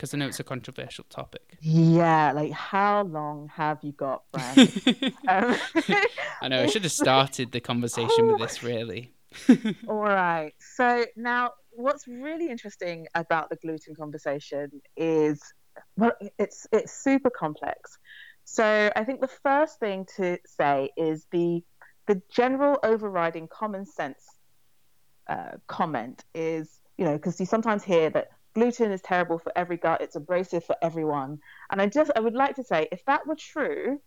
because I know it's a controversial topic. Yeah, like how long have you got, Fran? um, I know I should have started the conversation with this really. All right. So now, what's really interesting about the gluten conversation is, well, it's it's super complex. So I think the first thing to say is the the general overriding common sense uh, comment is you know, because you sometimes hear that gluten is terrible for every gut, it's abrasive for everyone. And I just, I would like to say, if that were true,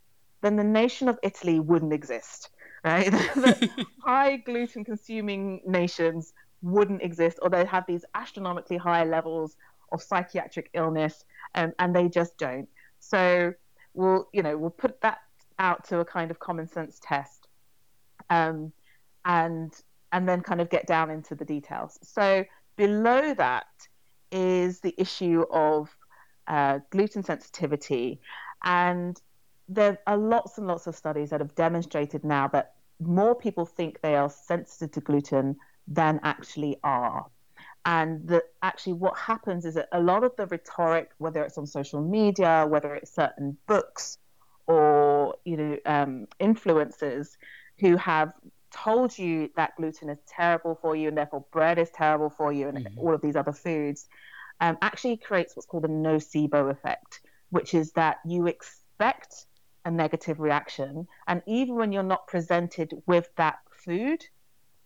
then the nation of Italy wouldn't exist, right? the high gluten consuming nations wouldn't exist, or they'd have these astronomically high levels of psychiatric illness, um, and they just don't. So we'll, you know, we'll put that out to a kind of common sense test, um, and and then kind of get down into the details. So below that is the issue of uh, gluten sensitivity. And there are lots and lots of studies that have demonstrated now that more people think they are sensitive to gluten than actually are. And that actually, what happens is that a lot of the rhetoric, whether it's on social media, whether it's certain books or you know um, influencers who have told you that gluten is terrible for you and therefore bread is terrible for you and mm-hmm. all of these other foods um, actually creates what's called a nocebo effect, which is that you expect a negative reaction. And even when you're not presented with that food,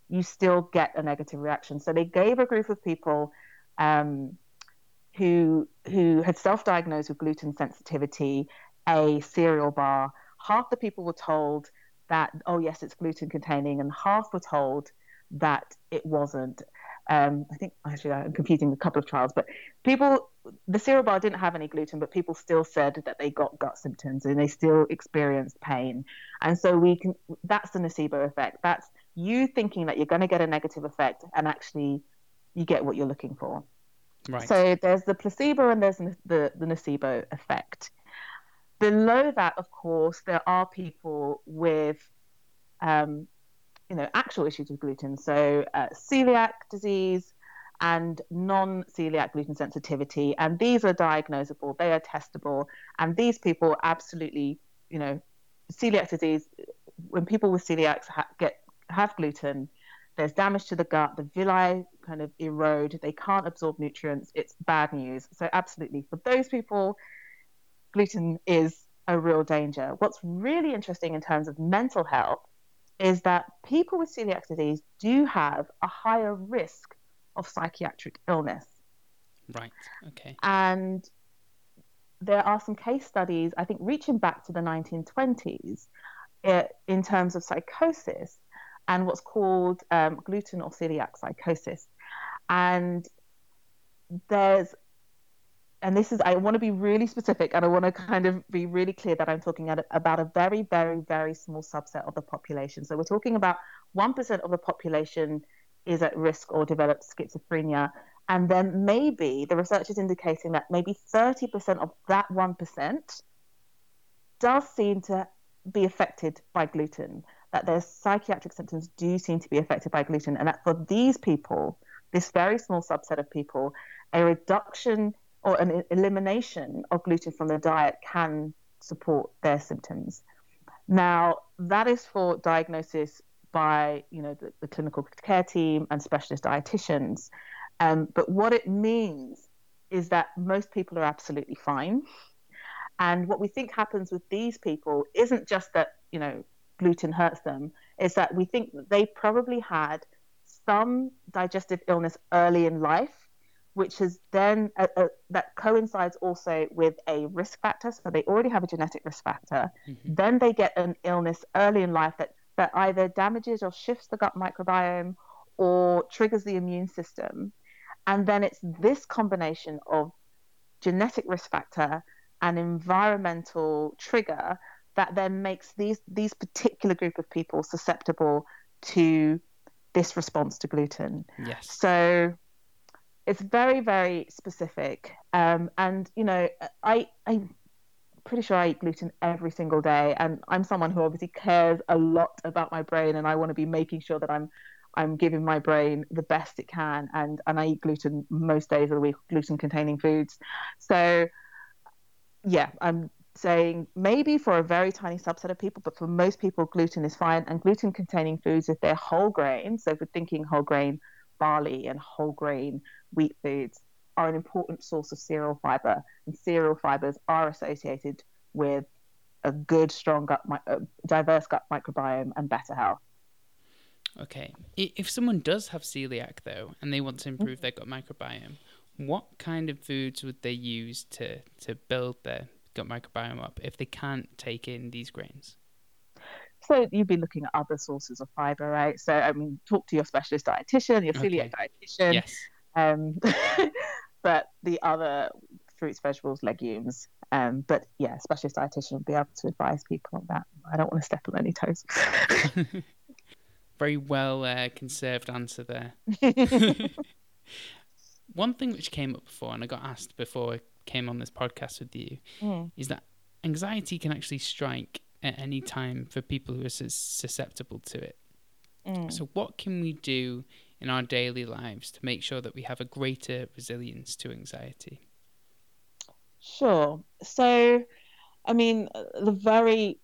you still get a negative reaction. So they gave a group of people um, who who had self-diagnosed with gluten sensitivity a cereal bar. Half the people were told that, oh, yes, it's gluten containing, and half were told that it wasn't. Um, I think actually I'm computing a couple of trials, but people, the cereal bar didn't have any gluten, but people still said that they got gut symptoms and they still experienced pain. And so we can, that's the nocebo effect. That's you thinking that you're going to get a negative effect and actually you get what you're looking for. Right. So there's the placebo and there's the, the, the nocebo effect. Below that, of course, there are people with, um, you know, actual issues with gluten. So uh, celiac disease and non-celiac gluten sensitivity, and these are diagnosable. They are testable, and these people absolutely, you know, celiac disease. When people with celiacs ha- get have gluten, there's damage to the gut. The villi kind of erode. They can't absorb nutrients. It's bad news. So absolutely, for those people gluten is a real danger. What's really interesting in terms of mental health is that people with celiac disease do have a higher risk of psychiatric illness. Right. Okay. And there are some case studies, I think, reaching back to the 1920s uh, in terms of psychosis and what's called um, gluten or celiac psychosis. And there's and this is I want to be really specific and I want to kind of be really clear that I'm talking about a very very very small subset of the population. So we're talking about 1% of the population is at risk or develops schizophrenia And then maybe the research is indicating that maybe 30% of that 1% does seem to be affected by gluten, that their psychiatric symptoms do seem to be affected by gluten, and that for these people, this very small subset of people, a reduction or an elimination of gluten from the diet can support their symptoms. Now, that is for diagnosis by you know the, the clinical care team and specialist dietitians. Um, but what it means is that most people are absolutely fine. And what we think happens with these people isn't just that you know gluten hurts them; is that we think that they probably had some digestive illness early in life which is then uh, uh, that coincides also with a risk factor. So they already have a genetic risk factor. Mm-hmm. Then they get an illness early in life that, that either damages or shifts the gut microbiome or triggers the immune system. And then it's this combination of genetic risk factor and environmental trigger that then makes these these particular group of people susceptible to this response to gluten. Yes. So it's very very specific um, and you know i i'm pretty sure i eat gluten every single day and i'm someone who obviously cares a lot about my brain and i want to be making sure that i'm i'm giving my brain the best it can and and i eat gluten most days of the week gluten containing foods so yeah i'm saying maybe for a very tiny subset of people, but for most people, gluten is fine. And gluten containing foods, if they're whole grain, so if we're thinking whole grain barley and whole grain wheat foods are an important source of cereal fiber, and cereal fibers are associated with a good, strong gut, uh, diverse gut microbiome and better health. Okay. If someone does have celiac, though, and they want to improve their gut microbiome, what kind of foods would they use to, to build their gut microbiome up if they can't take in these grains? So you'd be looking at other sources of fiber, right? So I mean, talk to your specialist dietitian, your celiac okay. dietitian. Yes. Um, but the other fruits, vegetables, legumes. Um, but yeah, specialist dietitian will be able to advise people on that. I don't want to step on any toes. Very well uh, conserved answer there. One thing which came up before, and I got asked before I came on this podcast with you, mm. is that anxiety can actually strike at any time for people who are susceptible to it. Mm. So, what can we do in our daily lives to make sure that we have a greater resilience to anxiety? Sure. So, I mean, the very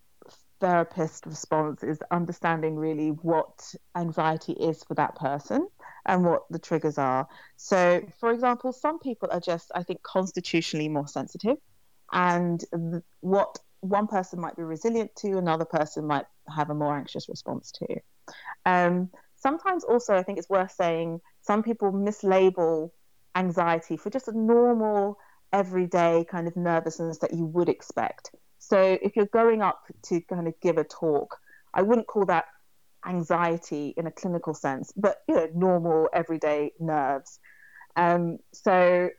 therapist response is understanding really what anxiety is for that person and what the triggers are. So, for example, some people are just, I think, constitutionally more sensitive, and what one person might be resilient to, another person might have a more anxious response to. Um, sometimes also I think it's worth saying some people mislabel anxiety for just a normal everyday kind of nervousness that you would expect. So if you're going up to kind of give a talk, I wouldn't call that anxiety in a clinical sense, but you know, normal everyday nerves. Um, so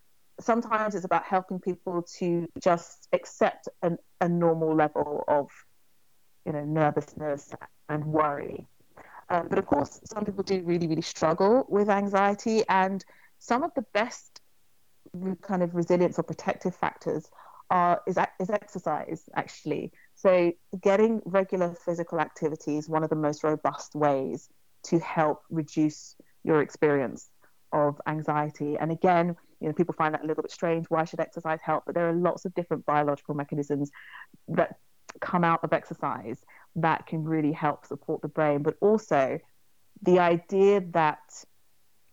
sometimes it's about helping people to just accept an, a normal level of, you know, nervousness and worry. Um, but of course, some people do really, really struggle with anxiety, and some of the best kind of resilience or protective factors are is, is exercise actually. So getting regular physical activity is one of the most robust ways to help reduce your experience of anxiety. And again, you know, people find that a little bit strange. Why should exercise help? But there are lots of different biological mechanisms that come out of exercise that can really help support the brain. But also the idea that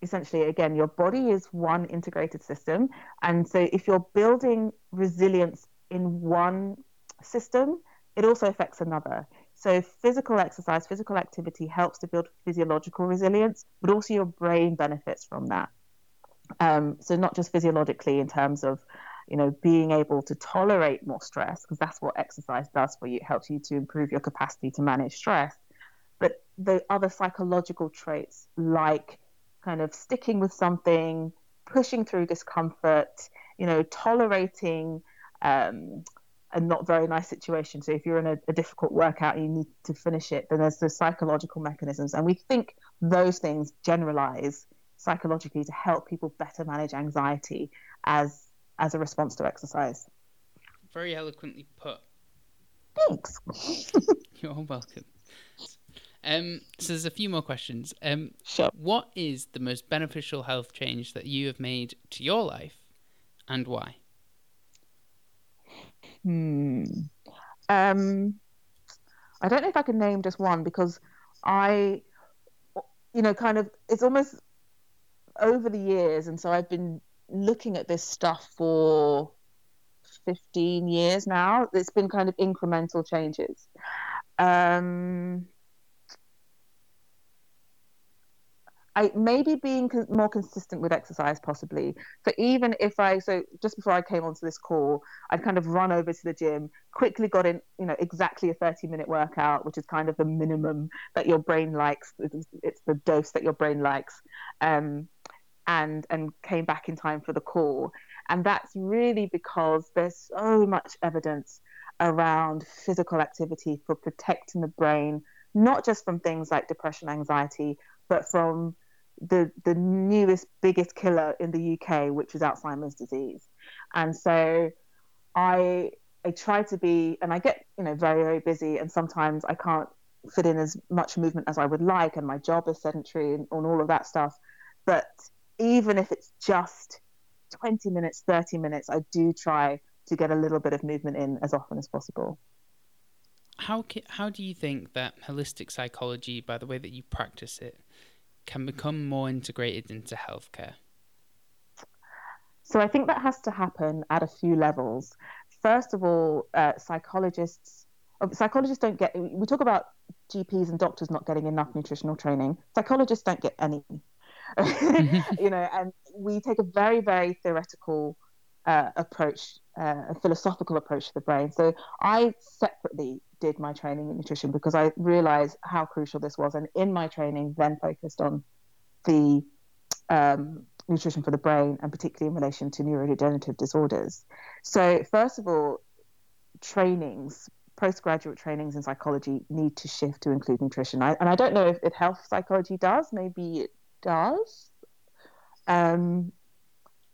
essentially, again, your body is one integrated system. And so if you're building resilience in one system, it also affects another. So physical exercise, physical activity helps to build physiological resilience, but also your brain benefits from that. Um, so not just physiologically in terms of you know, being able to tolerate more stress, because that's what exercise does for you. It helps you to improve your capacity to manage stress. But the other psychological traits, like kind of sticking with something, pushing through discomfort, you know, tolerating um, a not very nice situation. So if you're in a, a, difficult workout and you need to finish it, then there's the psychological mechanisms. And we think those things generalize psychologically to help people better manage anxiety as as a response to exercise. Very eloquently put. Thanks. You're welcome. Um, so there's a few more questions. Um, sure. What is the most beneficial health change that you have made to your life, and why? Hmm. Um, I don't know if I can name just one because I, you know, kind of, it's almost over the years, and so I've been looking at this stuff for 15 years now. It's been kind of incremental changes. Um, I maybe being con- more consistent with exercise, possibly. So even if I, so just before I came onto this call, I'd kind of run over to the gym, quickly got in, you know, exactly a 30 minute workout, which is kind of the minimum that your brain likes. It's, it's the dose that your brain likes, um, and and came back in time for the call. And that's really because there's so much evidence around physical activity for protecting the brain, not just from things like depression, anxiety, but from the the newest biggest killer in the UK, which is Alzheimer's disease. And so I I try to be, and I get you know very very busy, and sometimes I can't fit in as much movement as I would like, and my job is sedentary and, and all of that stuff. But even if it's just 20 minutes, 30 minutes, I do try to get a little bit of movement in as often as possible. How how do you think that holistic psychology, by the way that you practice it, can become more integrated into healthcare? So I think that has to happen at a few levels. First of all, uh, psychologists uh, psychologists don't get. We talk about GPs and doctors not getting enough nutritional training. Psychologists don't get any. you know, and we take a very very theoretical uh, approach, uh, a philosophical approach to the brain. So I separately did my training in nutrition because I realized how crucial this was, and in my training, then focused on the um, nutrition for the brain, and particularly in relation to neurodegenerative disorders. So, first of all, trainings, postgraduate trainings in psychology need to shift to include nutrition. I, and I don't know if, if health psychology does, maybe it does. Um,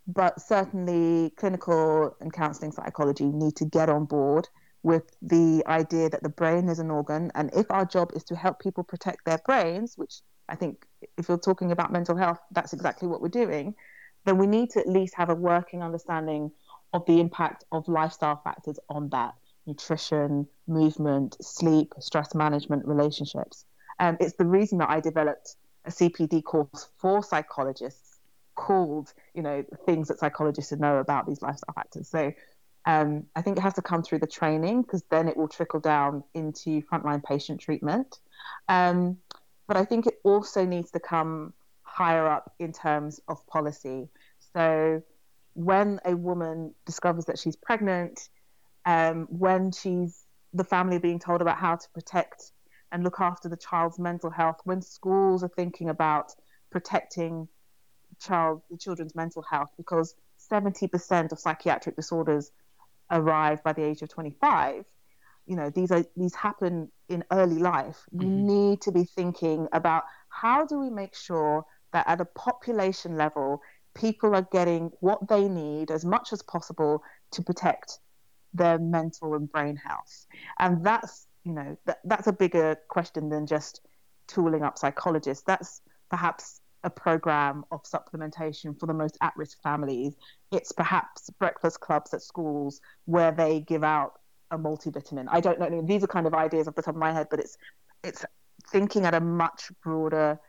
but certainly clinical and counseling psychology need to get on board with the idea that the brain is an organ. And if our job is to help people protect their brains which i think if you're talking about mental health that's exactly what we're doing then we need to at least have a working understanding of the impact of lifestyle factors on that. Nutrition movement sleep stress management relationships. And um, it's the reason that i developed a cpd course for psychologists called, you know, things that psychologists should know about these lifestyle factors. So um, I think it has to come through the training because then it will trickle down into frontline patient treatment. Um, but I think it also needs to come higher up in terms of policy. So when a woman discovers that she's pregnant, um, when she's the family being told about how to protect and look after the child's mental health, when schools are thinking about protecting child the children's mental health because 70% of psychiatric disorders arrive by the age of 25 you know these are these happen in early life. We mm-hmm. need to be thinking about how do we make sure that at a population level people are getting what they need as much as possible to protect their mental and brain health. And that's you know that, that's a bigger question than just tooling up psychologists that's perhaps a program of supplementation for the most at risk families. It's perhaps breakfast clubs at schools where they give out a multivitamin. I don't know. These are kind of ideas off the top of my head, but it's it's thinking at a much broader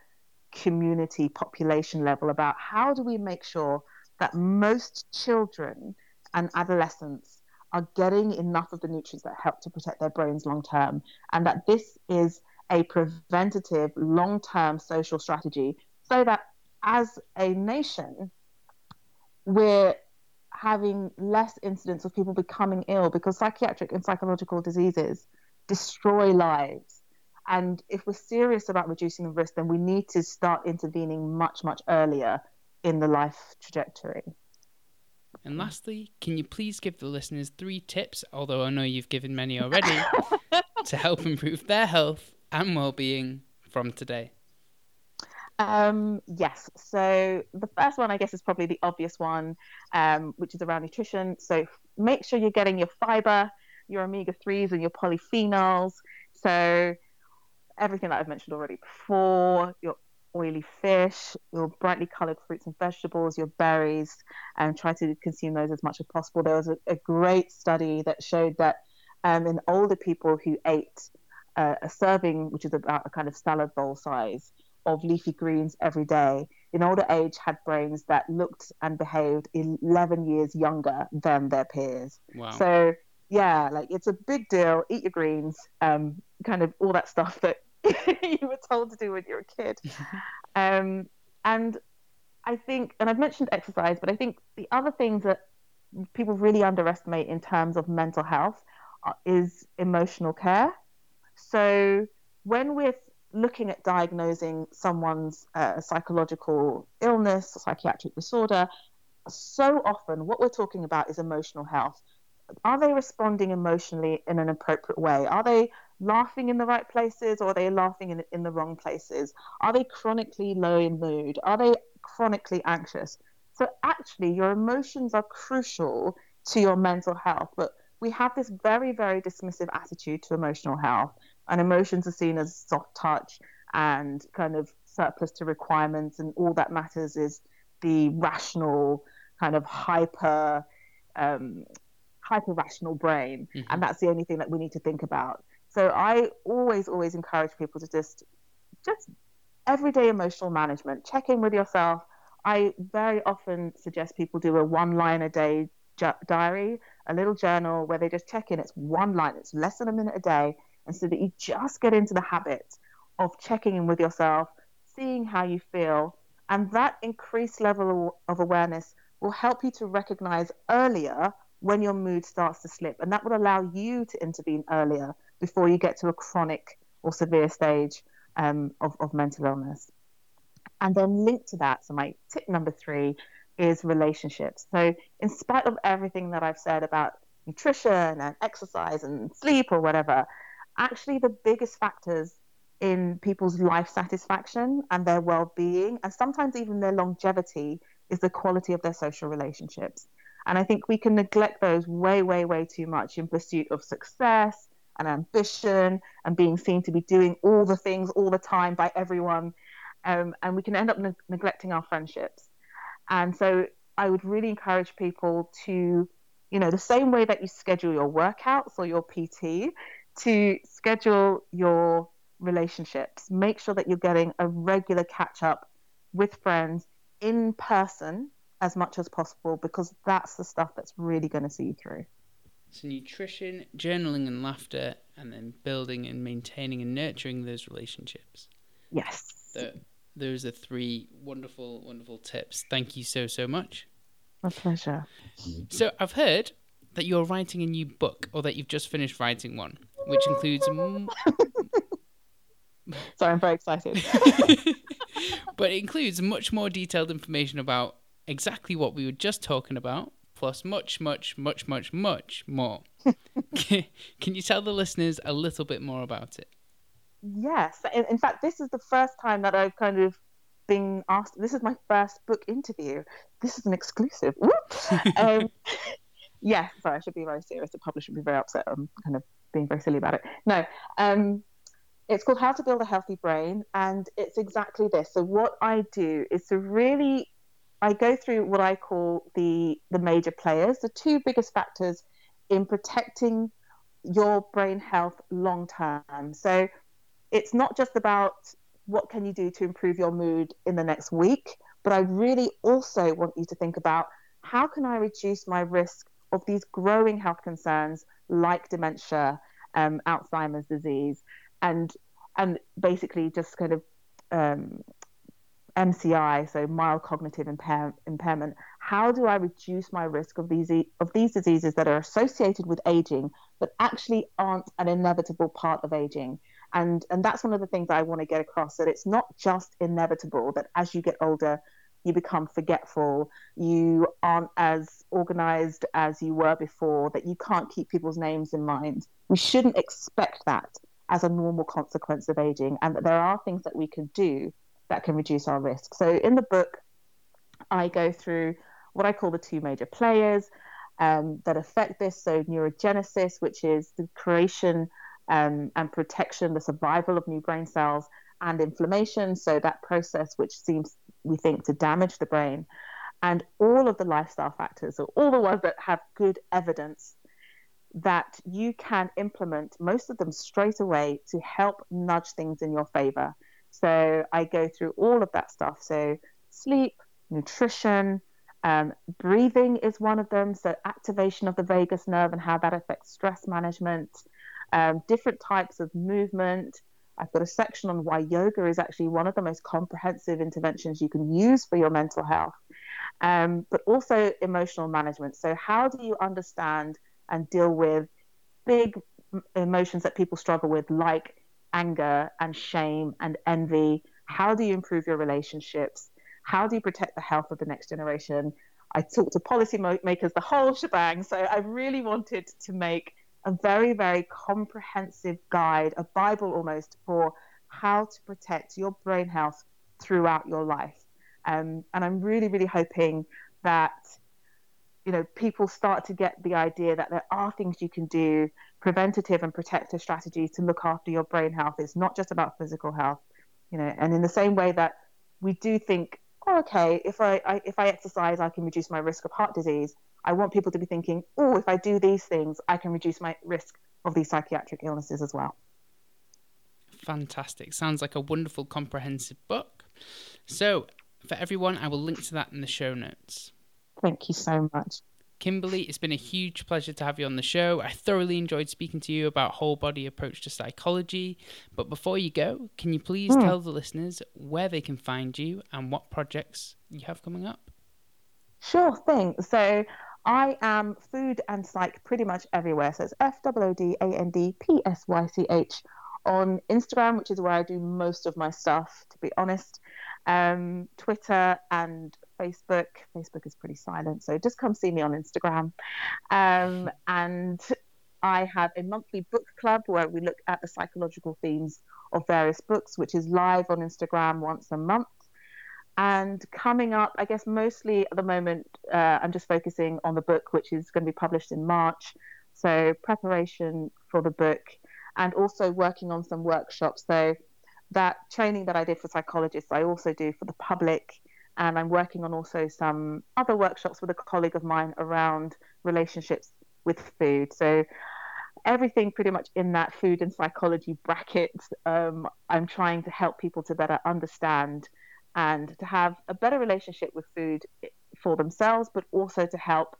community population level about how do we make sure that most children and adolescents are getting enough of the nutrients that help to protect their brains long term and that this is a preventative long term social strategy so that as a nation, we're having less incidents of people becoming ill because psychiatric and psychological diseases destroy lives. And if we're serious about reducing the risk, then we need to start intervening much, much earlier in the life trajectory. And lastly, can you please give the listeners three tips, although I know you've given many already, to help improve their health and well being from today? Um, yes. So the first one, I guess, is probably the obvious one, um, which is around nutrition. So make sure you're getting your fiber, your omega 3s, and your polyphenols. So everything that I've mentioned already before, your oily fish, your brightly colored fruits and vegetables, your berries, and try to consume those as much as possible. There was a, a great study that showed that um, in older people who ate uh, a serving, which is about a kind of salad bowl size, of leafy greens every day in older age had brains that looked and behaved 11 years younger than their peers. Wow. So, yeah, like it's a big deal. Eat your greens, um, kind of all that stuff that you were told to do when you were a kid. um, and I think, and I've mentioned exercise, but I think the other things that people really underestimate in terms of mental health is emotional care. So, when we're looking at diagnosing someone's uh, psychological illness psychiatric disorder, so often what we're talking about is emotional health. Are they responding emotionally in an appropriate way? Are they laughing in the right places or are they laughing in, in the wrong places? Are they chronically low in mood? Are they chronically anxious? So, actually, your emotions are crucial to your mental health, but we have this very, very dismissive attitude to emotional health and emotions are seen as soft touch and kind of surplus to requirements and all that matters is the rational kind of hyper um, hyper rational brain mm-hmm. and that's the only thing that we need to think about so i always always encourage people to just just everyday emotional management. Check in with yourself. I very often suggest people do a one line a day diary a little journal where they just check in. It's one line. It's less than a minute a day. And so that you just get into the habit of checking in with yourself, seeing how you feel, and that increased level of awareness will help you to recognize earlier when your mood starts to slip. And that will allow you to intervene earlier before you get to a chronic or severe stage um, of, of mental illness. And then linked to that, so my tip number three is relationships. So, in spite of everything that I've said about nutrition and exercise and sleep or whatever, actually the biggest factors in people's life satisfaction and their well-being and sometimes even their longevity is the quality of their social relationships and i think we can neglect those way way way too much in pursuit of success and ambition and being seen to be doing all the things all the time by everyone um, and we can end up ne- neglecting our friendships and so i would really encourage people to you know the same way that you schedule your workouts or your pt to schedule your relationships. Make sure that you're getting a regular catch up with friends in person as much as possible because that's the stuff that's really going to see you through. So, nutrition, journaling, and laughter, and then building and maintaining and nurturing those relationships. Yes. The, those are three wonderful, wonderful tips. Thank you so, so much. My pleasure. So, I've heard that you're writing a new book or that you've just finished writing one which includes. Sorry, I'm very excited. but it includes much more detailed information about exactly what we were just talking about, plus much, much, much, much, much more. Can you tell the listeners a little bit more about it? Yes. In, in fact, this is the first time that I've kind of been asked. This is my first book interview. This is an exclusive. um, yeah, sorry, I should be very serious. The publisher would be very upset. I'm kind of being very silly about it. No, um, it's called How to Build a Healthy Brain, and it's exactly this. So what I do is to really, I go through what I call the the major players, the two biggest factors in protecting your brain health long term. So it's not just about what can you do to improve your mood in the next week, but I really also want you to think about how can I reduce my risk of these growing health concerns like dementia, um, Alzheimer's disease, and and basically just kind of um, MCI, so mild cognitive impair- impairment. How do I reduce my risk of these of these diseases that are associated with aging, but actually aren't an inevitable part of aging? And and that's one of the things I want to get across that it's not just inevitable that as you get older, you become forgetful, you aren't as organized as you were before, that you can't keep people's names in mind. We shouldn't expect that as a normal consequence of aging, and that there are things that we can do that can reduce our risk. So in the book, I go through what I call the two major players um, that affect this. So neurogenesis, which is the creation um, and protection, the survival of new brain cells, and inflammation. So that process, which seems we think to damage the brain, and all of the lifestyle factors, or all the ones that have good evidence that you can implement most of them straight away to help nudge things in your favor. So I go through all of that stuff. So sleep, nutrition, um, breathing is one of them. So activation of the vagus nerve and how that affects stress management, um, different types of movement. I've got a section on why yoga is actually one of the most comprehensive interventions you can use for your mental health, um, but also emotional management. So, how do you understand and deal with big emotions that people struggle with, like anger and shame and envy? How do you improve your relationships? How do you protect the health of the next generation? I talked to policymakers, the whole shebang. So I really wanted to make a very, very comprehensive guide, a Bible almost, for how to protect your brain health throughout your life. Um, and I'm really, really hoping that you know people start to get the idea that there are things you can do, preventative and protective strategies to look after your brain health. It's not just about physical health, you know. And in the same way that we do think, oh, okay, if I, I if I exercise, I can reduce my risk of heart disease. I want people to be thinking, oh, if I do these things, I can reduce my risk of these psychiatric illnesses as well. Fantastic. Sounds like a wonderful, comprehensive book. So, for everyone, I will link to that in the show notes. Thank you so much. Kimberley, it's been a huge pleasure to have you on the show. I thoroughly enjoyed speaking to you about whole body approach to psychology. But before you go, can you please mm. tell the listeners where they can find you and what projects you have coming up? Sure thing. So I am food and psych pretty much everywhere. So it's F O O D A N D P S Y C H on Instagram, which is where I do most of my stuff, to be honest. Um, Twitter and Facebook. Facebook is pretty silent, so just come see me on Instagram. Um, and I have a monthly book club where we look at the psychological themes of various books, which is live on Instagram once a month. And coming up, I guess mostly at the moment, uh, I'm just focusing on the book, which is going to be published in March. So, preparation for the book and also working on some workshops. So, that training that I did for psychologists, I also do for the public and I'm working on also some other workshops with a colleague of mine around relationships with food. So everything pretty much in that food and psychology bracket, um, I'm trying to help people to better understand and to have a better relationship with food for themselves, but also to help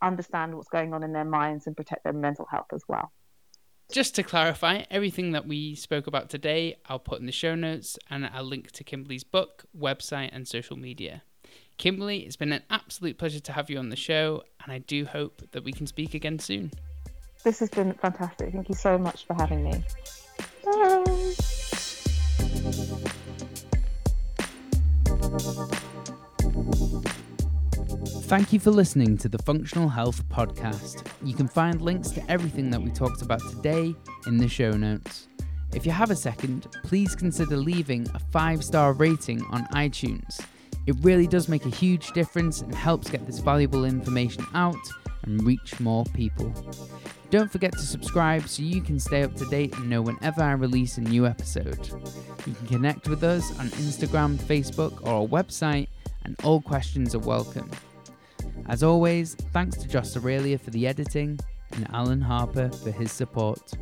understand what's going on in their minds and protect their mental health as well. Just to clarify, everything that we spoke about today, I'll put in the show notes and I'll link to Kimberley's book, website, and social media. Kimberley, it's been an absolute pleasure to have you on the show, and I do hope that we can speak again soon. This has been fantastic. Thank you so much for having me. Bye. Thank you for listening to the Functional Health Podcast. You can find links to everything that we talked about today in the show notes. If you have a second, please consider leaving a five star rating on iTunes. It really does make a huge difference and helps get this valuable information out and reach more people. Don't forget to subscribe so you can stay up to date and know whenever I release a new episode. You can connect with us on Instagram, Facebook, or our website, and all questions are welcome. As always, thanks to Josh Aurelia for the editing and Alan Harper for his support.